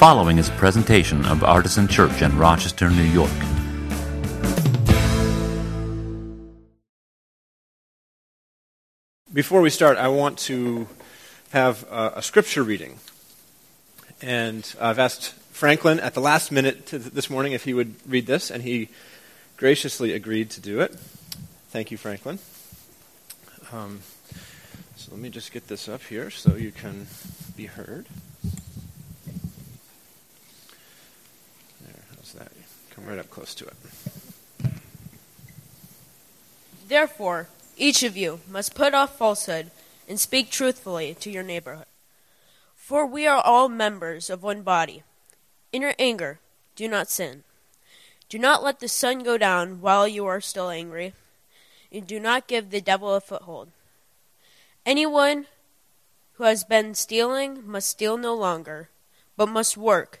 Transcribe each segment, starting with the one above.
following is a presentation of Artisan Church in Rochester, New York. Before we start, I want to have a, scripture reading. And I've asked Franklin at the last minute th- this morning if he would read this, and he graciously agreed to do it. Thank you, Franklin. Um, so let me just get this up here so you can be heard. That? Come right up close to it. Therefore, each of you must put off falsehood and speak truthfully to your neighbor. For we are all members of one body. In your anger, do not sin. Do not let the sun go down while you are still angry, and do not give the devil a foothold. Anyone who has been stealing must steal no longer, but must work,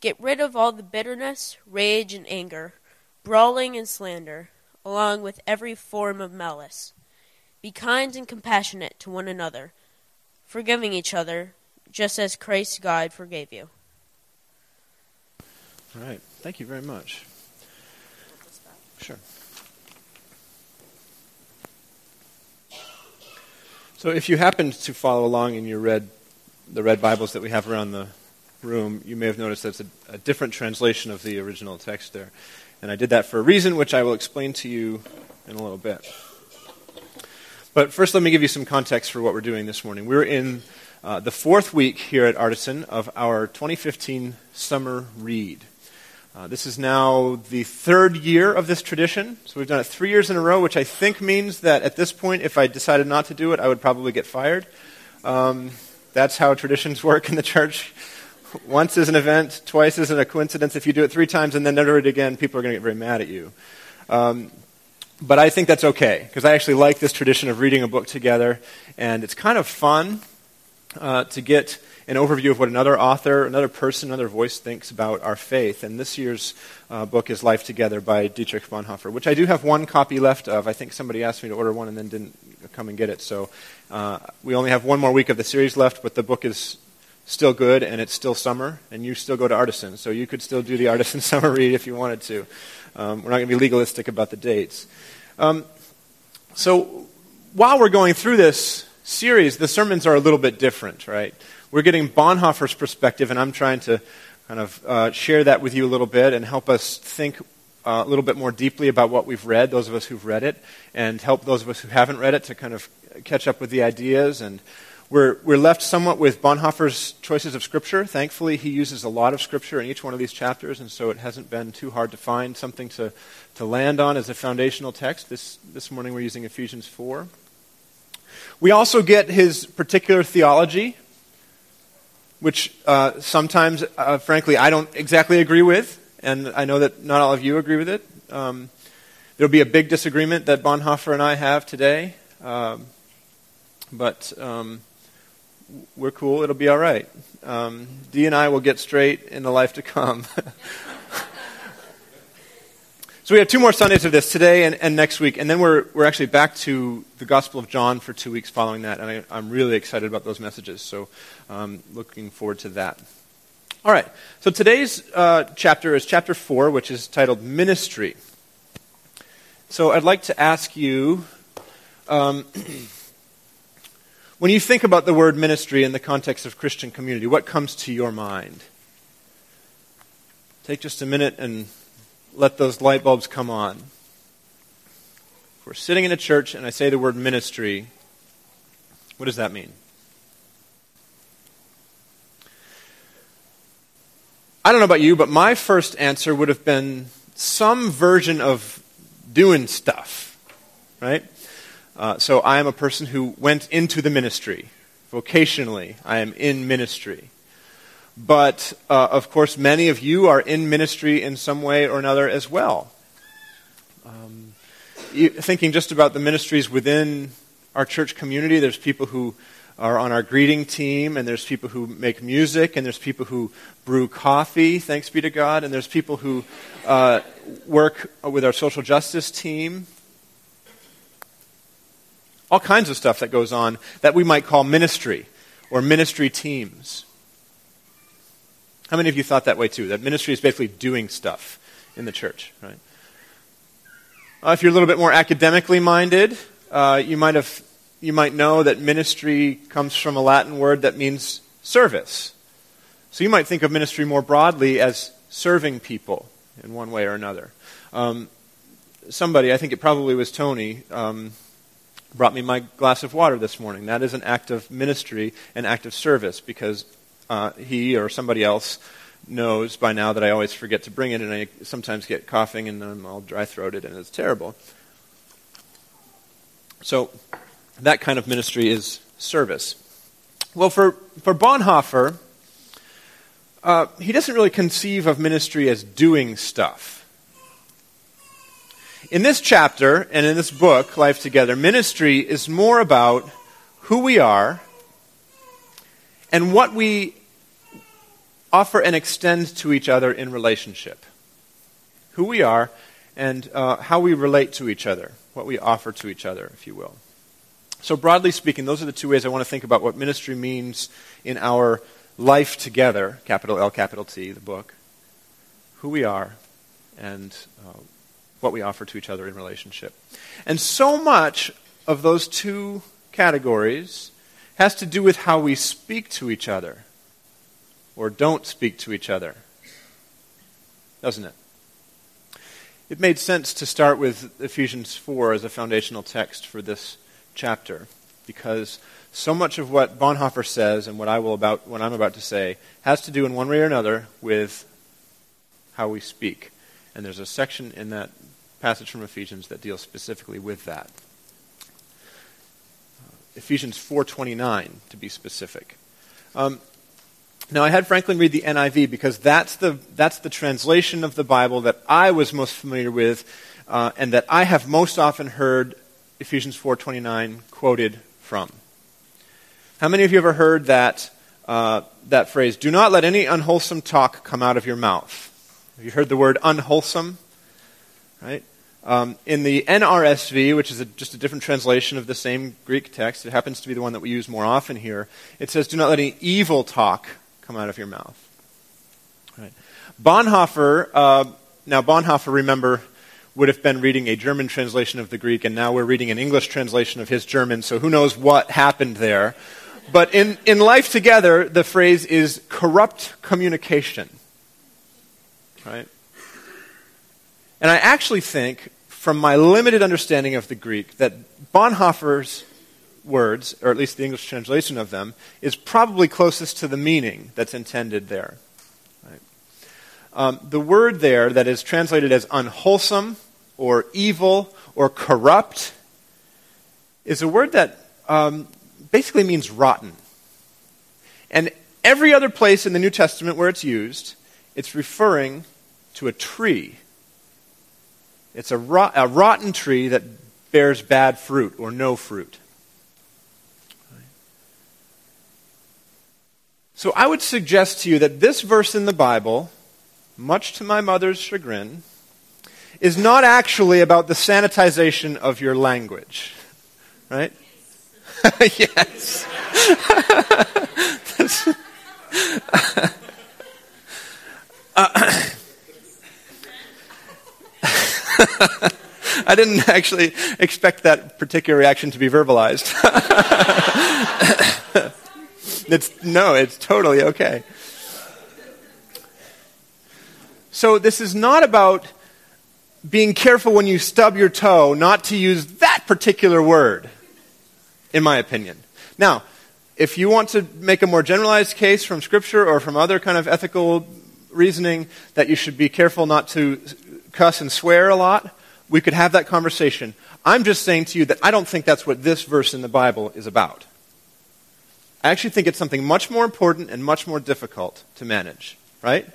Get rid of all the bitterness, rage, and anger, brawling and slander, along with every form of malice. Be kind and compassionate to one another, forgiving each other, just as Christ God forgave you. All right. Thank you very much. Sure. So if you happen to follow along in your red, the red Bibles that we have around the room, you may have noticed that's a, a different translation of the original text there. And I did that for a reason, which I will explain to you in a little bit. But first, let me give you some context for what we're doing this morning. We're in uh, the fourth week here at Artisan of our 2015 summer read. Uh, this is now the third year of this tradition. So we've done it three years in a row, which I think means that at this point, if I decided not to do it, I would probably get fired. Um, that's how traditions work in the church. Once is an event, twice isn't a coincidence. If you do it three times and then never do it again, people are going to get very mad at you. Um, but I think that's okay, because I actually like this tradition of reading a book together, and it's kind of fun uh, to get an overview of what another author, another person, another voice thinks about our faith. And this year's uh, book is Life Together by Dietrich Bonhoeffer, which I do have one copy left of. I think somebody asked me to order one and then didn't come and get it. So uh, we only have one more week of the series left, but the book is still good and it's still summer, and you still go to Artisan. So you could still do the Artisan summer read if you wanted to. Um, we're not going to be legalistic about the dates. Um, so while we're going through this series, the sermons are a little bit different, right? We're getting Bonhoeffer's perspective, and I'm trying to kind of uh, share that with you a little bit and help us think uh, a little bit more deeply about what we've read, those of us who've read it, and help those of us who haven't read it to kind of catch up with the ideas. And we're, we're left somewhat with Bonhoeffer's choices of Scripture. Thankfully, he uses a lot of Scripture in each one of these chapters, and so it hasn't been too hard to find something to, to land on as a foundational text. This, this morning we're using Ephesians 4. We also get his particular theology which uh, sometimes, uh, frankly, I don't exactly agree with, and I know that not all of you agree with it. Um, there'll be a big disagreement that Bonhoeffer and I have today, um, but um, we're cool. It'll be all right. Um, and I will get straight in the life to come. So we have two more Sundays of this, today and, and, next week, and then we're, we're actually back to the Gospel of John for two weeks following that, and I, am really excited about those messages, so um, looking forward to that. All right, so today's uh, chapter is chapter 4, which is titled Ministry. So I'd like to ask you, um, when you think about the word ministry in the context of Christian community, what comes to your mind? Take just a minute and let those light bulbs come on. If we're sitting in a church and I say the word ministry, what does that mean? I don't know about you, but my first answer would have been some version of doing stuff, right? Uh, so I am a person who went into the ministry. Vocationally, I am in ministry. but uh, of course, many of you are in ministry in some way or another as well. Um, thinking just about the ministries within our church community, there's people who are on our greeting team, and there's people who make music, and there's people who brew coffee, thanks be to God, and there's people who uh, work with our social justice team. All kinds of stuff that goes on that we might call ministry or ministry teams. How many of you thought that way too? That ministry is basically doing stuff in the church, right? Uh, if you're a little bit more academically minded, uh, you might have you might know that ministry comes from a Latin word that means service. So you might think of ministry more broadly as serving people in one way or another. Um, somebody, I think it probably was Tony, um, brought me my glass of water this morning. That is an act of ministry, an act of service, because uh, he or somebody else knows by now that I always forget to bring it, and I sometimes get coughing and I'm all dry throated, and it's terrible. So, that kind of ministry is service. Well, for, for Bonhoeffer, uh, he doesn't really conceive of ministry as doing stuff. In this chapter and in this book, Life Together, ministry is more about who we are and what we offer and extend to each other in relationship. Who we are and uh, how we relate to each other, what we offer to each other, if you will. So, broadly speaking, those are the two ways I want to think about what ministry means in our life together, capital L, capital T, the book, who we are, and uh, what we offer to each other in relationship. And so much of those two categories has to do with how we speak to each other or don't speak to each other, doesn't it? It made sense to start with Ephesians 4 as a foundational text for this chapter because so much of what Bonhoeffer says and what I will about what I'm about to say has to do in one way or another with how we speak. And there's a section in that passage from Ephesians that deals specifically with that. Ephesians 4:29 to be specific. Um, now I had Franklin read the NIV because that's the that's the translation of the Bible that I was most familiar with, uh, and that I have most often heard Ephesians 4:29 quoted from. How many of you ever heard that uh, that phrase? Do not let any unwholesome talk come out of your mouth. Have you heard the word unwholesome? Right. Um, in the NRSV, which is a, just a different translation of the same Greek text, it happens to be the one that we use more often here. It says, "Do not let any evil talk come out of your mouth." Right. Bonhoeffer. Uh, now, Bonhoeffer, remember, would have been reading a German translation of the Greek, and now we're reading an English translation of his German, so who knows what happened there. But in, in Life Together, the phrase is corrupt communication. Right? And I actually think, from my limited understanding of the Greek, that Bonhoeffer's words, or at least the English translation of them, is probably closest to the meaning that's intended there. Um, the word there that is translated as unwholesome or evil or corrupt is a word that um, basically means rotten. And every other place in the New Testament where it's used, it's referring to a tree. It's a, rot- a rotten tree that bears bad fruit or no fruit. So I would suggest to you that this verse in the Bible much to my mother's chagrin, is not actually about the sanitization of your language. Right? yes. uh, I didn't actually expect that particular reaction to be verbalized. it's, no, it's totally okay. So this is not about being careful when you stub your toe not to use that particular word, in my opinion. Now, if you want to make a more generalized case from Scripture or from other kind of ethical reasoning that you should be careful not to cuss and swear a lot, we could have that conversation. I'm just saying to you that I don't think that's what this verse in the Bible is about. I actually think it's something much more important and much more difficult to manage, right?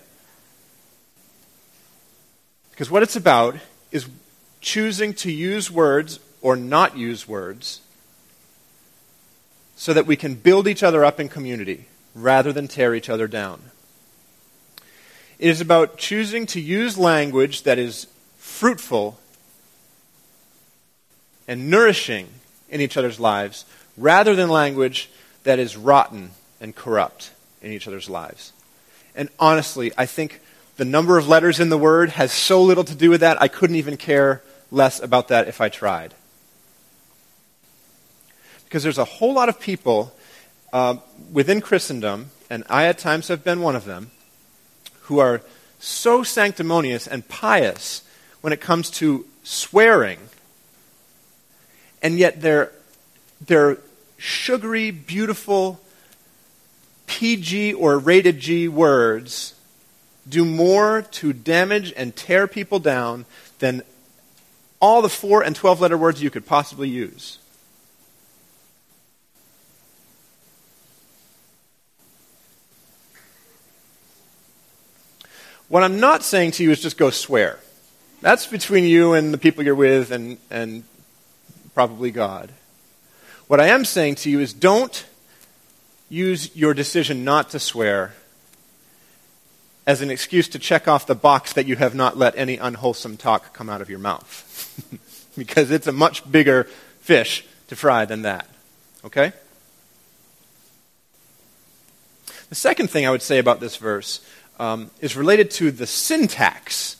Because what it's about is choosing to use words or not use words so that we can build each other up in community rather than tear each other down. It is about choosing to use language that is fruitful and nourishing in each other's lives rather than language that is rotten and corrupt in each other's lives. And honestly, I think the number of letters in the word has so little to do with that, I couldn't even care less about that if I tried. Because there's a whole lot of people uh, within Christendom, and I at times have been one of them, who are so sanctimonious and pious when it comes to swearing, and yet they're, they're sugary, beautiful, PG or rated G words do more to damage and tear people down than all the 4 and 12 letter words you could possibly use. What I'm not saying to you is just go swear. That's between you and the people you're with and, and probably God. What I am saying to you is don't use your decision not to swear as an excuse to check off the box that you have not let any unwholesome talk come out of your mouth. because it's a much bigger fish to fry than that. Okay? The second thing I would say about this verse um, is related to the syntax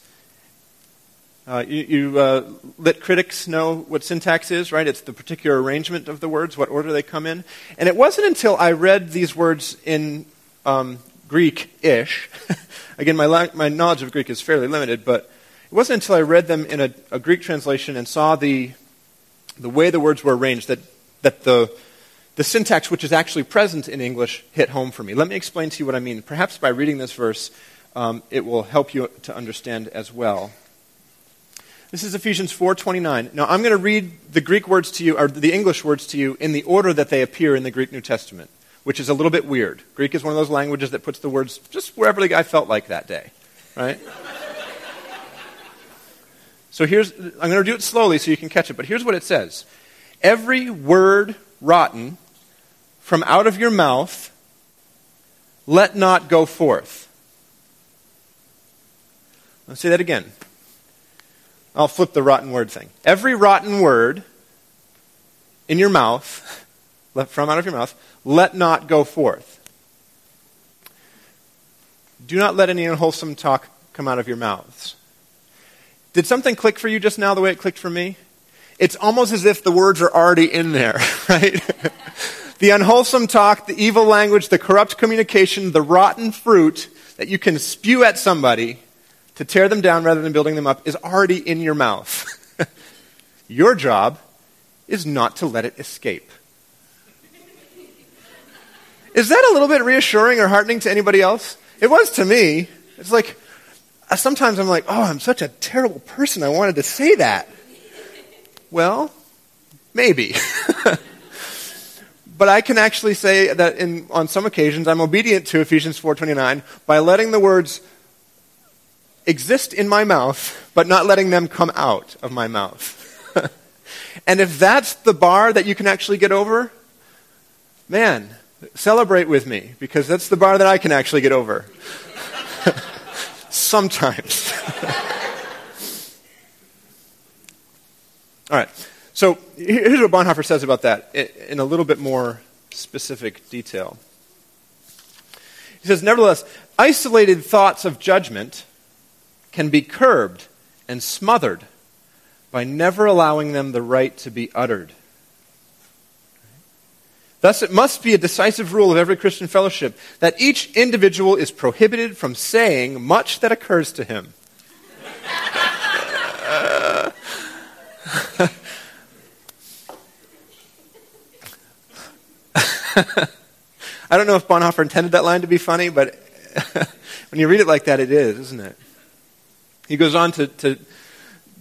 uh, you, you uh, let critics know what syntax is, right? It's the particular arrangement of the words, what order they come in. And it wasn't until I read these words in um, Greek ish, again, my, la- my knowledge of Greek is fairly limited, but it wasn't until I read them in a, a Greek translation and saw the, the way the words were arranged that, that the, the syntax, which is actually present in English, hit home for me. Let me explain to you what I mean. Perhaps by reading this verse, um, it will help you to understand as well. This is Ephesians 4:29. Now I'm going to read the Greek words to you or the English words to you in the order that they appear in the Greek New Testament, which is a little bit weird. Greek is one of those languages that puts the words just wherever the guy felt like that day, right? so here's I'm going to do it slowly so you can catch it, but here's what it says. Every word rotten from out of your mouth let not go forth. Let's say that again. I'll flip the rotten word thing. Every rotten word in your mouth, from out of your mouth, let not go forth. Do not let any unwholesome talk come out of your mouths. Did something click for you just now the way it clicked for me? It's almost as if the words are already in there, right? The unwholesome talk, the evil language, the corrupt communication, the rotten fruit that you can spew at somebody to tear them down rather than building them up is already in your mouth. your job is not to let it escape. Is that a little bit reassuring or heartening to anybody else? It was to me. It's like, uh, sometimes I'm like, oh, I'm such a terrible person. I wanted to say that. Well, maybe. but I can actually say that in, on some occasions I'm obedient to Ephesians 4:29 by letting the words exist in my mouth, but not letting them come out of my mouth. and if that's the bar that you can actually get over, man, celebrate with me, because that's the bar that I can actually get over. Sometimes. All right. So here's what Bonhoeffer says about that in a little bit more specific detail. He says, Nevertheless, isolated thoughts of judgment can be curbed and smothered by never allowing them the right to be uttered. Thus, it must be a decisive rule of every Christian fellowship that each individual is prohibited from saying much that occurs to him. I don't know if Bonhoeffer intended that line to be funny, but when you read it like that, it is, isn't it? He goes on to, to,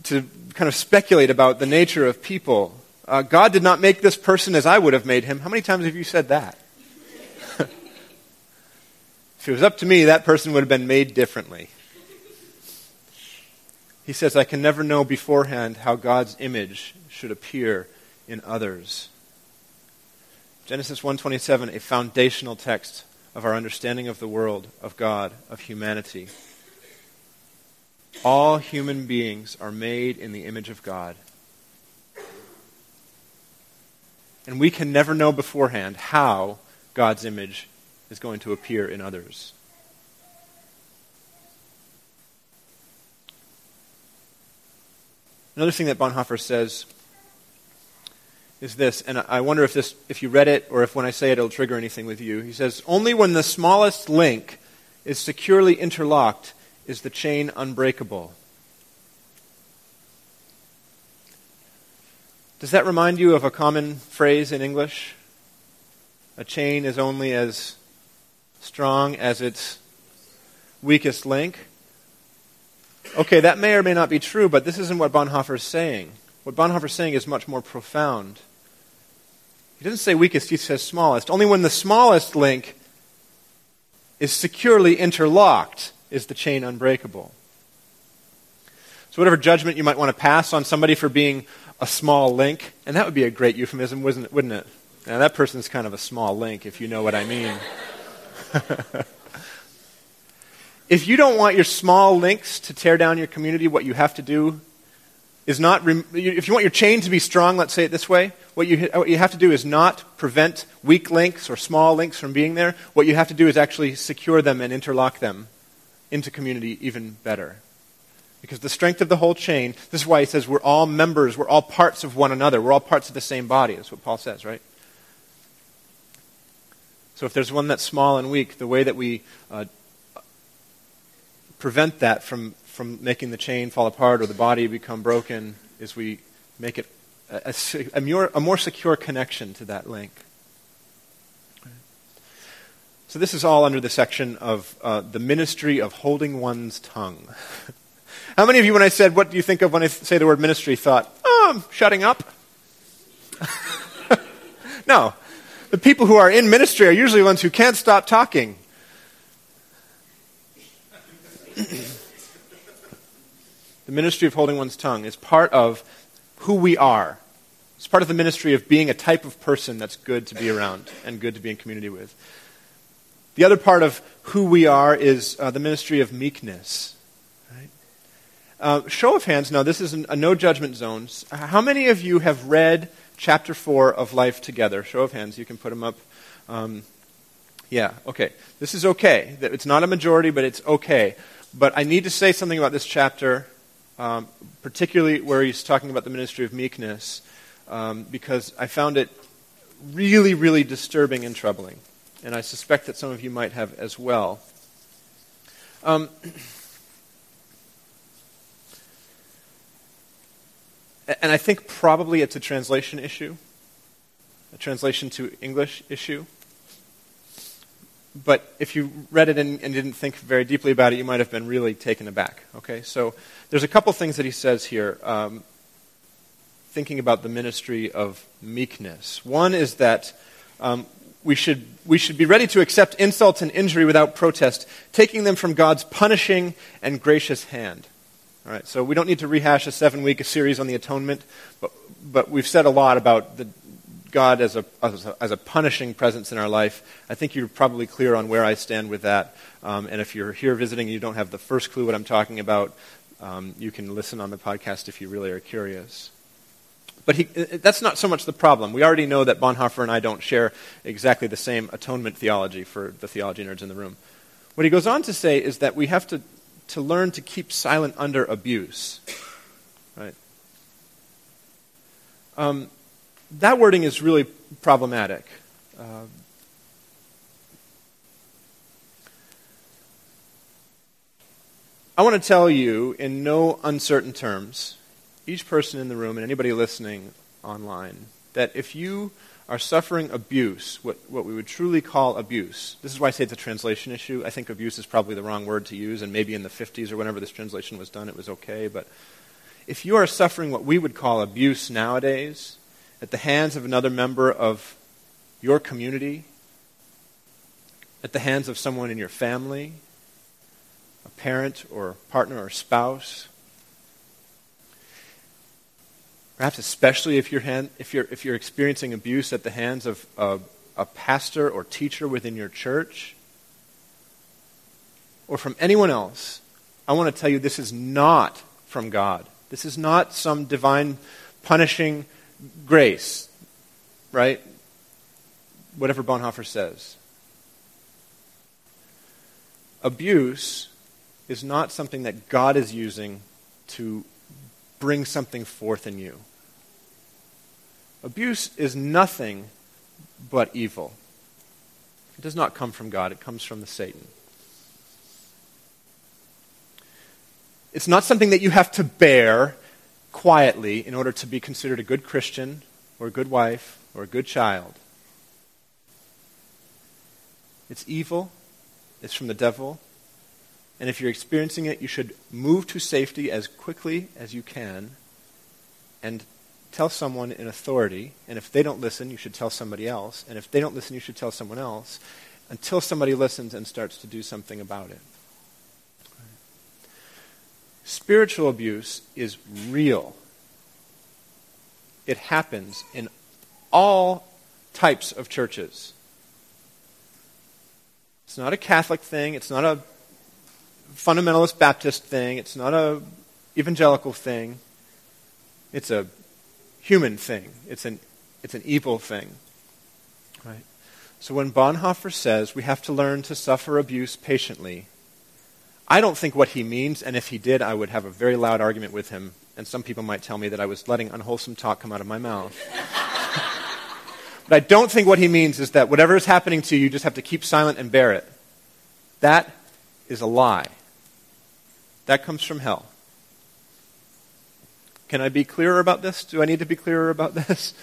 to kind of speculate about the nature of people. Uh, God did not make this person as I would have made him. How many times have you said that? If it was up to me, that person would have been made differently. He says, I can never know beforehand how God's image should appear in others. Genesis 1:27, a foundational text of our understanding of the world, of God, of humanity. All human beings are made in the image of God. And we can never know beforehand how God's image is going to appear in others. Another thing that Bonhoeffer says is this, and I wonder if this, if you read it or if when I say it, it'll trigger anything with you. He says, "Only when the smallest link is securely interlocked is the chain unbreakable." Does that remind you of a common phrase in English? A chain is only as strong as its weakest link. Okay, that may or may not be true, but this isn't what Bonhoeffer is saying. What Bonhoeffer is saying is much more profound. He doesn't say weakest, he says smallest. Only when the smallest link is securely interlocked is the chain unbreakable. So, whatever judgment you might want to pass on somebody for being a small link, and that would be a great euphemism, wouldn't it? Now, that person's kind of a small link, if you know what I mean. if you don't want your small links to tear down your community, what you have to do is not, rem- if you want your chain to be strong, let's say it this way, what you, what you have to do is not prevent weak links or small links from being there. What you have to do is actually secure them and interlock them into community even better. Because the strength of the whole chain, this is why he says we're all members, we're all parts of one another, we're all parts of the same body. That's what Paul says, right? So if there's one that's small and weak, the way that we uh, prevent that from, from making the chain fall apart or the body become broken is we make it a, a, more, a more secure connection to that link. So this is all under the section of uh, the ministry of holding one's tongue. How many of you, when I said, what do you think of when I say the word ministry, thought, oh, I'm shutting up? no. The people who are in ministry are usually ones who can't stop talking. the ministry of holding one's tongue is part of who we are. It's part of the ministry of being a type of person that's good to be around and good to be in community with. The other part of who we are is uh, the ministry of meekness. Uh, show of hands, now this is an, a no judgment zone. How many of you have read chapter 4 of Life Together. Show of hands, you can put them up. Um, yeah, okay. This is okay. It's not a majority, but it's okay. But I need to say something about this chapter, um, particularly where he's talking about the ministry of meekness, um, because I found it really, really disturbing and troubling. And I suspect that some of you might have as well. Um, And I think probably it's a translation issue, a translation to English issue. But if you read it and, and, didn't think very deeply about it, you might have been really taken aback. Okay, so there's a couple things that he says here, um, thinking about the ministry of meekness. One is that um, we should we should be ready to accept insults and injury without protest, taking them from God's punishing and gracious hand. All right, so we don't need to rehash a seven week series on the atonement, but, but we've said a lot about the, God as a, as a, as, a, punishing presence in our life. I think you're probably clear on where I stand with that. Um, and if you're here visiting and you don't have the first clue what I'm talking about, um, you can listen on the podcast if you really are curious. But he, that's not so much the problem. We already know that Bonhoeffer and I don't share exactly the same atonement theology for the theology nerds in the room. What he goes on to say is that we have to to learn to keep silent under abuse. Right? Um, that wording is really problematic. Uh, I want to tell you in no uncertain terms, each person in the room and anybody listening online, that if you are suffering abuse, what, what we would truly call abuse. This is why I say it's a translation issue. I think abuse is probably the wrong word to use, and maybe in the 50s or whenever this translation was done, it was okay. But if you are suffering what we would call abuse nowadays at the hands of another member of your community, at the hands of someone in your family, a parent or partner or spouse. Perhaps especially if you're, hand, if you're, if you're experiencing abuse at the hands of a, a pastor or teacher within your church or from anyone else, I want to tell you this is not from God. This is not some divine punishing grace, right? Whatever Bonhoeffer says. Abuse is not something that God is using to bring something forth in you. Abuse is nothing but evil. It does not come from God, it comes from the Satan. It's not something that you have to bear quietly in order to be considered a good Christian or a good wife or a good child. It's evil, it's from the devil, and if you're experiencing it, you should move to safety as quickly as you can and tell someone in authority. And if they don't listen, you should tell somebody else. And if they don't listen, you should tell someone else until somebody listens and starts to do something about it. Spiritual abuse is real. It happens in all types of churches. It's not a Catholic thing. It's not a fundamentalist Baptist thing. It's not a evangelical thing. It's a human thing. It's an, it's an evil thing. Right? So when Bonhoeffer says we have to learn to suffer abuse patiently, I don't think what he means, and if he did, I would have a very loud argument with him, and some people might tell me that I was letting unwholesome talk come out of my mouth. but I don't think what he means is that whatever is happening to you, you just have to keep silent and bear it. That is a lie. That comes from hell. Can I be clearer about this? Do I need to be clearer about this?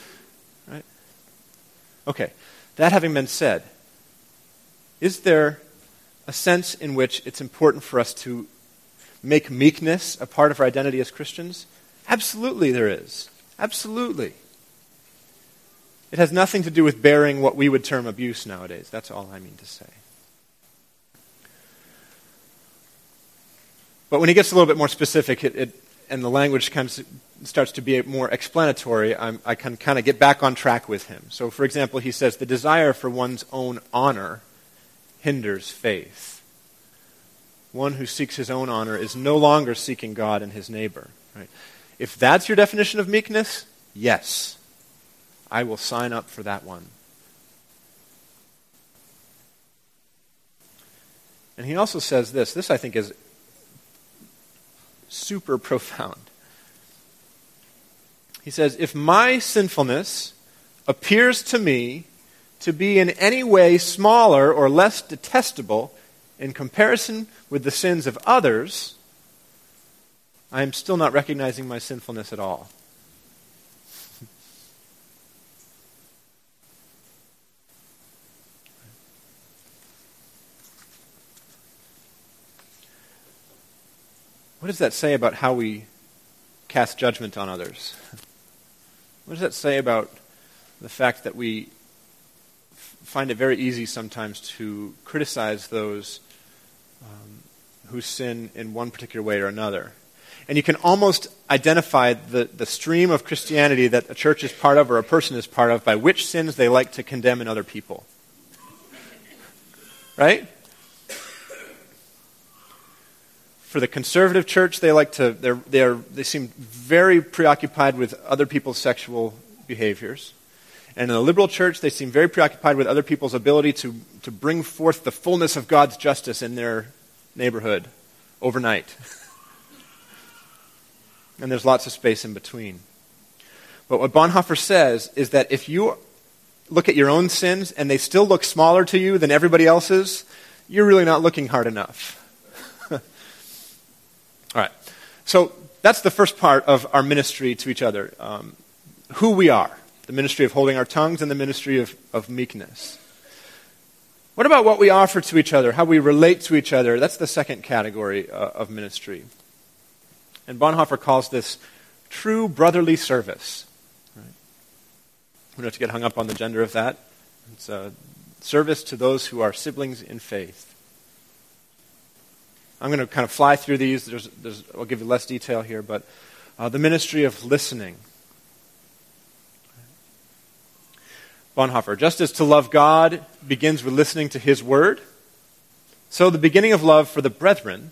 Right? Okay. That having been said, is there a sense in which it's important for us to make meekness a part of our identity as Christians? Absolutely, there is. Absolutely. It has nothing to do with bearing what we would term abuse nowadays. That's all I mean to say. But when he gets a little bit more specific, it, it, and the language of starts to be more explanatory, I'm, i can kind of get back on track with him. So, for example, he says the desire for one's own honor hinders faith. One who seeks his own honor is no longer seeking God and his neighbor. Right? If that's your definition of meekness, yes, I will sign up for that one. And he also says this. This, I think, is super profound. He says, If my sinfulness appears to me to be in any way smaller or less detestable in comparison with the sins of others, I am still not recognizing my sinfulness at all. What does that say about how we cast judgment on others? What does that say about the fact that we find it very easy sometimes to criticize those um, who sin in one particular way or another? And you can almost identify the, the stream of Christianity that a church is part of or a person is part of by which sins they like to condemn in other people. Right? for the conservative church, they like to, they're, they're, they seem very preoccupied with other people's sexual behaviors. And in the liberal church, they seem very preoccupied with other people's ability to, to bring forth the fullness of God's justice in their neighborhood overnight. and there's lots of space in between. But what Bonhoeffer says is that if you look at your own sins and they still look smaller to you than everybody else's, you're really not looking hard enough. All right. So that's the first part of our ministry to each other um, who we are, the ministry of holding our tongues and the ministry of, of meekness. What about what we offer to each other, how we relate to each other? That's the second category uh, of ministry. And Bonhoeffer calls this true brotherly service. Right? We don't have to get hung up on the gender of that. It's a service to those who are siblings in faith. I'm going to kind of fly through these. There's, there's, I'll give you less detail here, but uh, the ministry of listening. Bonhoeffer, just as to love God begins with listening to His Word, so the beginning of love for the brethren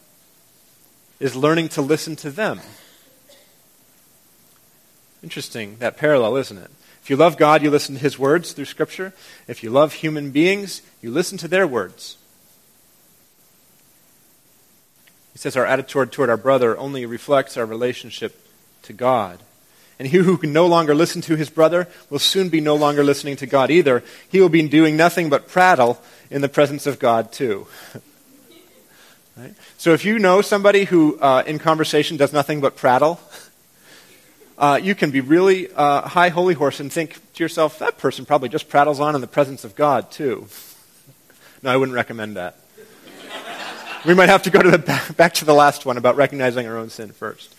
is learning to listen to them. Interesting, that parallel, isn't it? If you love God, you listen to His words through Scripture. If you love human beings, you listen to their words. He says our attitude toward our brother only reflects our relationship to God. And he who can no longer listen to his brother will soon be no longer listening to God either. He will be doing nothing but prattle in the presence of God, too. right? So if you know somebody who, uh, in conversation, does nothing but prattle, uh, you can be really uh, high holy horse and think to yourself, that person probably just prattles on in the presence of God, too. No, I wouldn't recommend that. we might have to go to the back, back to the last one about recognizing our own sin first.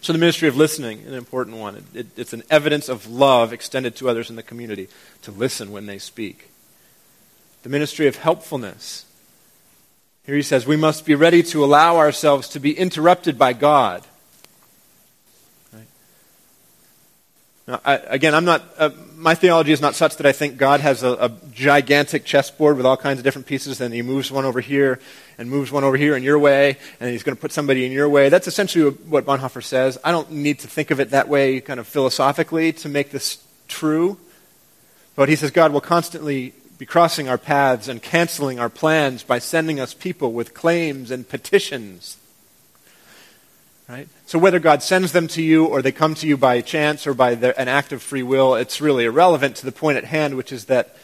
So, the ministry of listening, an important one. It, it, it's an evidence of love extended to others in the community to listen when they speak. The ministry of helpfulness. Here he says, we must be ready to allow ourselves to be interrupted by God. Right? Now, I, again, I'm not, uh, my theology is not such that I think God has a, a, gigantic chessboard with all kinds of different pieces, and he moves one over here and moves one over here in your way, and he's going to put somebody in your way. That's essentially what Bonhoeffer says. I don't need to think of it that way, kind of philosophically, to make this true. But he says God will constantly be crossing our paths and canceling our plans by sending us people with claims and petitions Right? So whether God sends them to you or they come to you by chance or by their, an act of free will, it's really irrelevant to the point at hand, which is that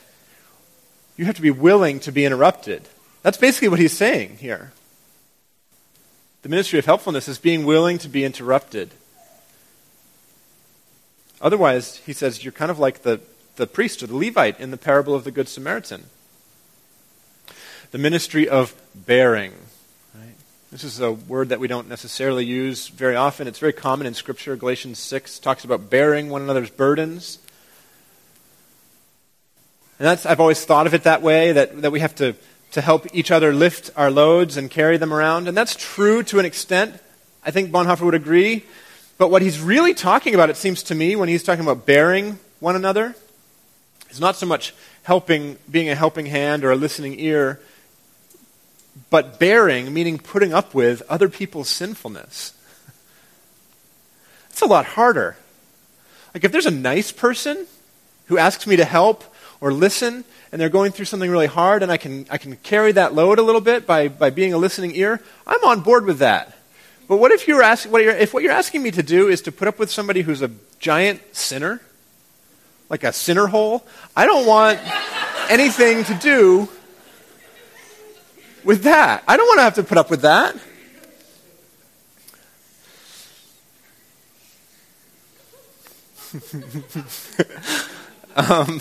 you have to be willing to be interrupted. That's basically what he's saying here. The ministry of helpfulness is being willing to be interrupted. Otherwise, he says, you're kind of like the, the priest or the Levite in the parable of the Good Samaritan. The ministry of bearing. This is a word that we don't necessarily use very often. It's very common in Scripture. Galatians 6 talks about bearing one another's burdens. And that's, I've always thought of it that way, that, that we have to, to help each other lift our loads and carry them around. And that's true to an extent. I think Bonhoeffer would agree. But what he's really talking about, it seems to me, when he's talking about bearing one another, is not so much helping, being a helping hand or a listening ear, but bearing, meaning putting up with other people's sinfulness. It's a lot harder. Like if there's a nice person who asks me to help or listen, and they're going through something really hard, and I can, I can carry that load a little bit by, by being a listening ear, I'm on board with that. But what if, you're ask, what you're, if what you're asking me to do is to put up with somebody who's a giant sinner, like a sinner hole? I don't want anything to do with that. I don't want to have to put up with that. um,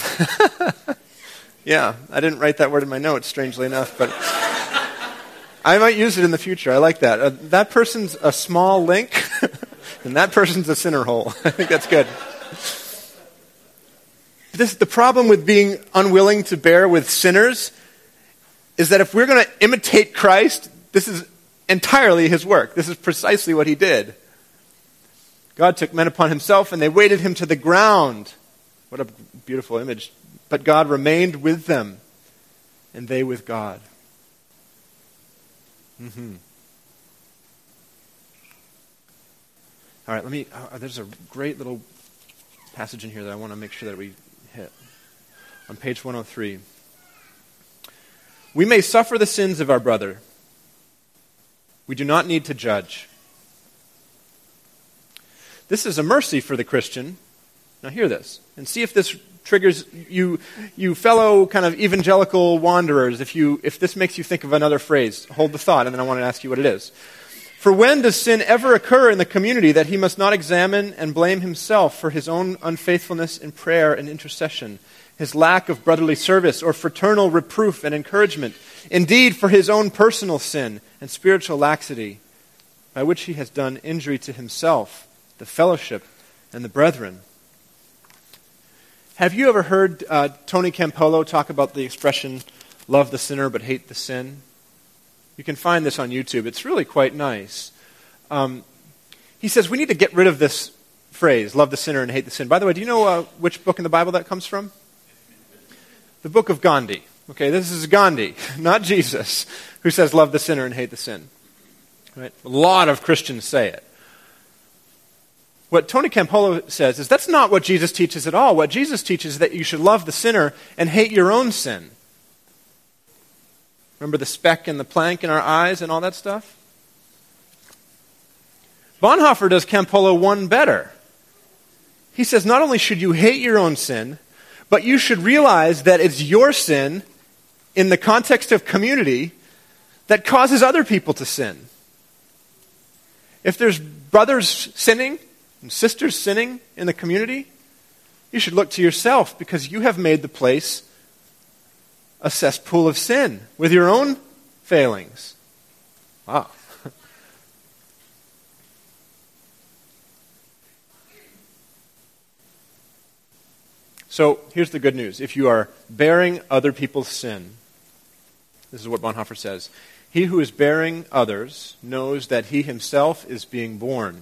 yeah, I didn't write that word in my notes, strangely enough, but I might use it in the future. I like that. Uh, that person's a small link, and that person's a sinner hole. I think that's good. This, the problem with being unwilling to bear with sinners is that if we're going to imitate Christ, this is entirely his work. This is precisely what he did. God took men upon himself and they weighted him to the ground. What a beautiful image. But God remained with them and they with God. Mm-hmm. All right, let me. Uh, there's a great little passage in here that I want to make sure that we hit. On page 103. We may suffer the sins of our brother. We do not need to judge. This is a mercy for the Christian. Now, hear this and see if this triggers you, you fellow kind of evangelical wanderers, if, you, if this makes you think of another phrase. Hold the thought, and then I want to ask you what it is. For when does sin ever occur in the community that he must not examine and blame himself for his own unfaithfulness in prayer and intercession? his lack of brotherly service or fraternal reproof and encouragement, indeed for his own personal sin and spiritual laxity, by which he has done injury to himself, the fellowship, and the brethren. Have you ever heard uh, Tony Campolo talk about the expression, love the sinner but hate the sin? You can find this on YouTube. It's really quite nice. Um, he says we need to get rid of this phrase, love the sinner and hate the sin. By the way, do you know uh, which book in the Bible that comes from? The book of Gandhi. Okay, this is Gandhi, not Jesus, who says love the sinner and hate the sin. Right? A lot of Christians say it. What Tony Campolo says is that's not what Jesus teaches at all. What Jesus teaches is that you should love the sinner and hate your own sin. Remember the speck and the plank in our eyes and all that stuff? Bonhoeffer does Campolo one better. He says not only should you hate your own sin, but you should realize that it's your sin in the context of community that causes other people to sin. If there's brothers sinning and sisters sinning in the community, you should look to yourself because you have made the place a cesspool of sin with your own failings. Wow. So here's the good news. If you are bearing other people's sin, this is what Bonhoeffer says He who is bearing others knows that he himself is being borne.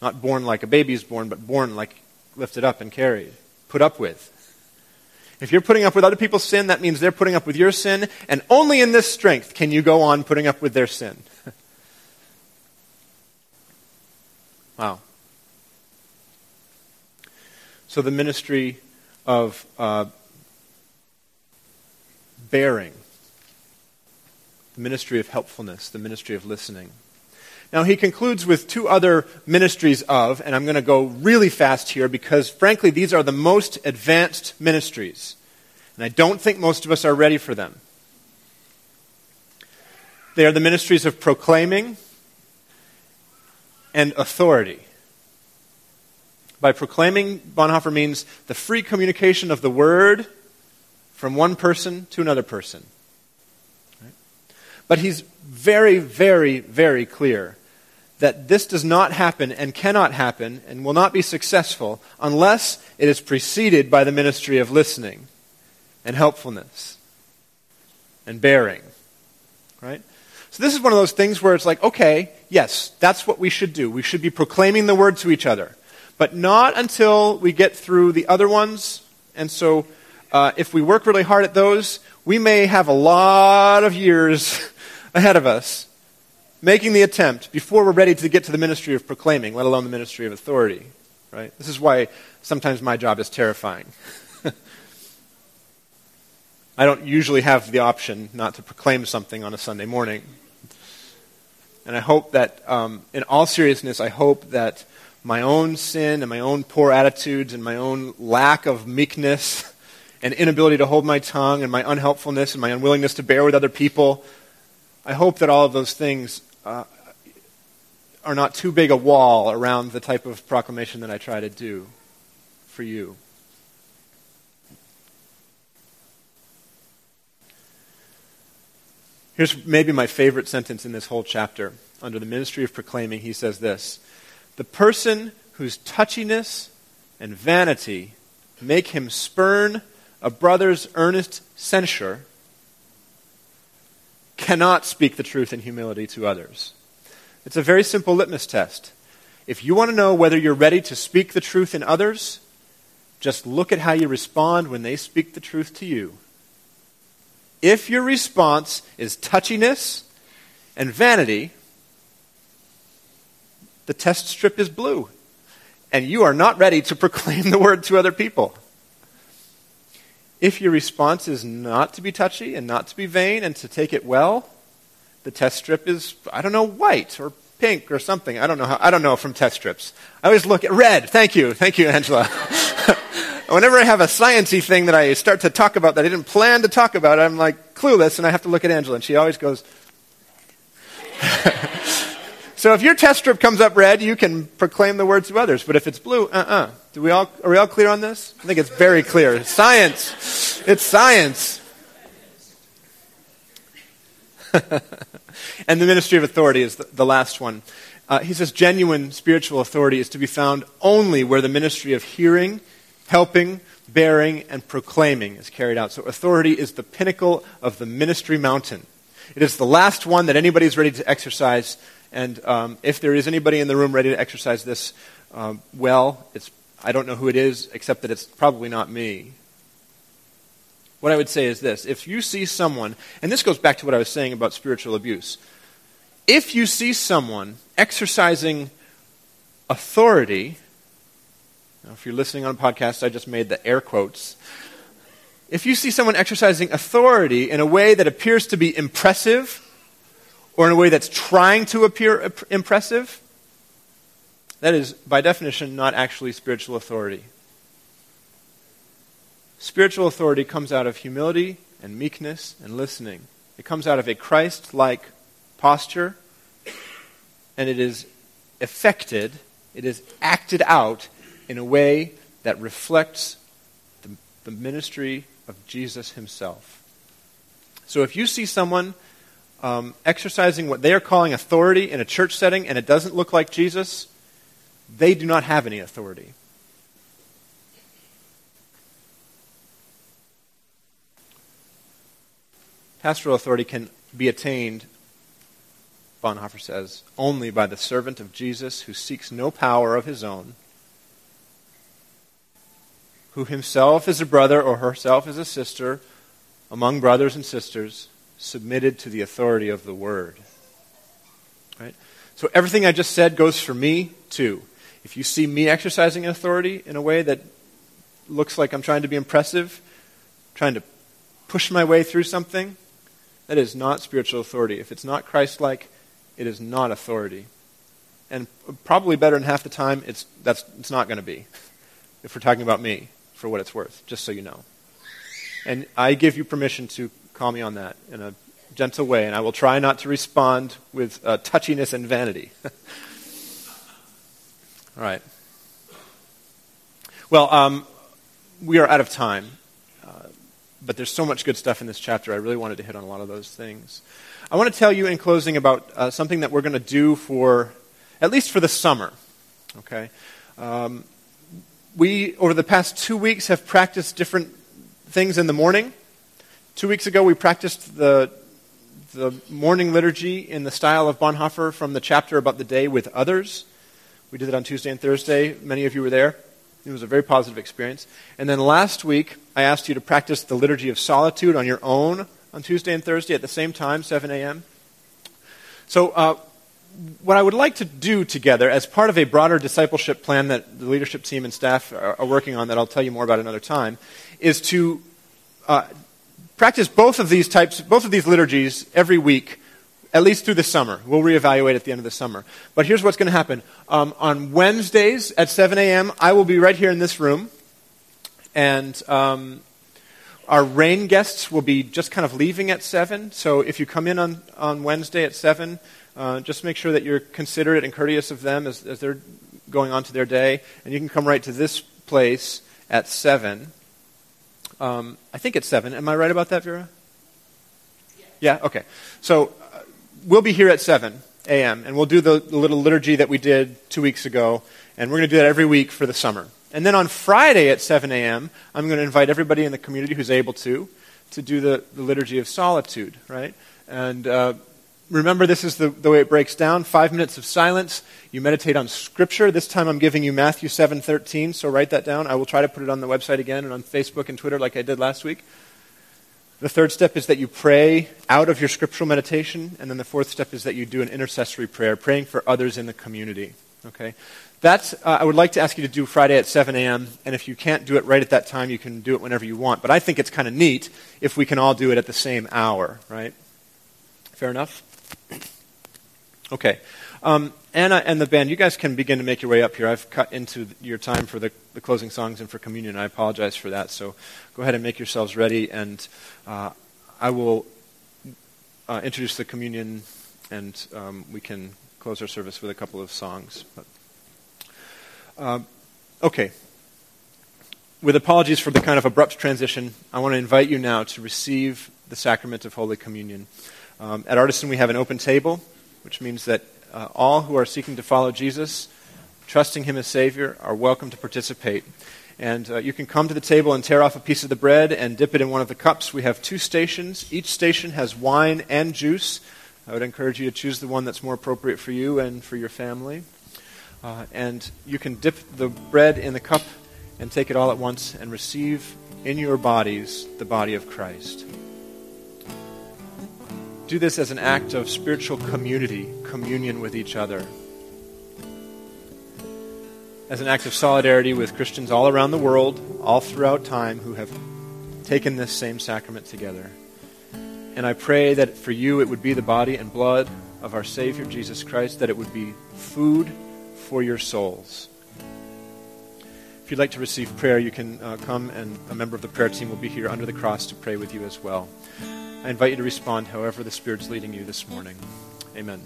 Not born like a baby is born, but born like lifted up and carried, put up with. If you're putting up with other people's sin, that means they're putting up with your sin, and only in this strength can you go on putting up with their sin. wow. So the ministry of uh, bearing, the ministry of helpfulness, the ministry of listening. Now he concludes with two other ministries of, and I'm going to go really fast here because frankly these are the most advanced ministries. And I don't think most of us are ready for them. They are the ministries of proclaiming and authority. By proclaiming, Bonhoeffer means the free communication of the word from one person to another person. But he's very, very, very clear that this does not happen and cannot happen and will not be successful unless it is preceded by the ministry of listening and helpfulness and bearing. Right? So this is one of those things where it's like, okay, yes, that's what we should do. We should be proclaiming the word to each other but not until we get through the other ones. And so, uh, if we work really hard at those, we may have a lot of years ahead of us making the attempt before we're ready to get to the ministry of proclaiming, let alone the ministry of authority. Right? This is why sometimes my job is terrifying. I don't usually have the option not to proclaim something on a Sunday morning. And I hope that, um, in all seriousness, I hope that my own sin and my own poor attitudes and my own lack of meekness and inability to hold my tongue and my unhelpfulness and my unwillingness to bear with other people, I hope that all of those things uh, are not too big a wall around the type of proclamation that I try to do for you. Here's maybe my favorite sentence in this whole chapter. Under the ministry of proclaiming, he says this the person whose touchiness and vanity make him spurn a brother's earnest censure cannot speak the truth in humility to others. It's a very simple litmus test. If you want to know whether you're ready to speak the truth in others, just look at how you respond when they speak the truth to you. If your response is touchiness and vanity, the test strip is blue. And you are not ready to proclaim the word to other people. If your response is not to be touchy and not to be vain and to take it well, the test strip is, I don't know, white or pink or something. I don't know how, I don't know from test strips. I always look at red. Thank you. Thank you, Angela. Whenever I have a sciency thing that I start to talk about that I didn't plan to talk about, I'm like clueless and I have to look at Angela and she always goes, So if your test strip comes up red, you can proclaim the words to others. But if it's blue, uh-uh. Do we all, are we all clear on this? I think it's very clear. It's science. It's science. and the ministry of authority is the, the last one. Uh, he says genuine spiritual authority is to be found only where the ministry of hearing helping, bearing, and proclaiming is carried out. So authority is the pinnacle of the ministry mountain. It is the last one that anybody is ready to exercise. And um, if there is anybody in the room ready to exercise this um, well, it's, I don't know who it is, except that it's probably not me. What I would say is this if you see someone, and this goes back to what I was saying about spiritual abuse, if you see someone exercising authority, now if you're listening on a podcast, I just made the air quotes. If you see someone exercising authority in a way that appears to be impressive, or in a way that's trying to appear impressive, that is, by definition, not actually spiritual authority. Spiritual authority comes out of humility and meekness and listening. It comes out of a Christ like posture, and it is effected, it is acted out in a way that reflects the, the ministry of Jesus himself. So if you see someone um, exercising what they are calling authority in a church setting and it doesn't look like Jesus, they do not have any authority. Pastoral authority can be attained, Bonhoeffer says, only by the servant of Jesus who seeks no power of his own, who himself is a brother or herself is a sister among brothers and sisters, submitted to the authority of the word. Right? So everything I just said goes for me too. If you see me exercising authority in a way that looks like I'm trying to be impressive, trying to push my way through something, that is not spiritual authority. If it's not Christ like, it is not authority. And probably better than half the time, it's, that's, it's not going to be. If we're talking about me, for what it's worth, just so you know. And I give you permission to call me on that in a gentle way, and I will try not to respond with uh, touchiness and vanity. All right. Well, um, we are out of time but there's so much good stuff in this chapter. I really wanted to hit on a lot of those things. I want to tell you in closing about uh, something that we're going to do for, at least for the summer. Okay? Um, we, over the past two weeks, have practiced different things in the morning. Two weeks ago, we practiced the, the morning liturgy in the style of Bonhoeffer from the chapter about the day with others. We did it on Tuesday and Thursday. Many of you were there. It was a very positive experience. And then last week, I asked you to practice the liturgy of solitude on your own on Tuesday and Thursday at the same time, 7 a.m. So, uh, what I would like to do together, as part of a broader discipleship plan that the leadership team and staff are, are working on, that I'll tell you more about another time, is to uh, practice both of these types, both of these liturgies every week at least through the summer. We'll reevaluate at the end of the summer. But here's what's going to happen. Um, on Wednesdays at 7 a.m., I will be right here in this room. And um, our rain guests will be just kind of leaving at 7. So if you come in on, on Wednesday at 7, uh, just make sure that you're considerate and courteous of them as, as they're going on to their day. And you can come right to this place at 7. Um, I think it's 7. Am I right about that, Vera? Yeah, okay. So we'll be here at 7 a.m., and we'll do the, the little liturgy that we did two weeks ago, and we're going to do that every week for the summer. And then on Friday at 7 a.m., I'm going to invite everybody in the community who's able to to do the, the liturgy of solitude, right? And uh, remember, this is the, the way it breaks down. Five minutes of silence. You meditate on Scripture. This time I'm giving you Matthew 7:13, so write that down. I will try to put it on the website again and on Facebook and Twitter like I did last week. The third step is that you pray out of your scriptural meditation. And then the fourth step is that you do an intercessory prayer, praying for others in the community. Okay? That's, uh, I would like to ask you to do Friday at 7 a.m. And if you can't do it right at that time, you can do it whenever you want. But I think it's kind of neat if we can all do it at the same hour, right? Fair enough? Okay. Um, Anna and the band, you guys can begin to make your way up here. I've cut into your time for the, the closing songs and for communion. I apologize for that. So go ahead and make yourselves ready, and uh, I will uh, introduce the communion, and um, we can close our service with a couple of songs. But, uh, okay. With apologies for the kind of abrupt transition, I want to invite you now to receive the sacrament of Holy Communion. Um, at Artisan, we have an open table, which means that uh, all who are seeking to follow Jesus, trusting Him as Savior, are welcome to participate. And uh, you can come to the table and tear off a piece of the bread and dip it in one of the cups. We have two stations. Each station has wine and juice. I would encourage you to choose the one that's more appropriate for you and for your family. Uh, and you can dip the bread in the cup and take it all at once and receive in your bodies the body of Christ. Do this as an act of spiritual community, communion with each other as an act of solidarity with Christians all around the world, all throughout time, who have taken this same sacrament together. And I pray that for you it would be the body and blood of our Savior Jesus Christ, that it would be food for your souls. If you'd like to receive prayer, you can uh, come and a member of the prayer team will be here under the cross to pray with you as well. I invite you to respond however the Spirit's leading you this morning. Amen.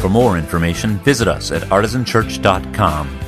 For more information, visit us at artisanchurch.com.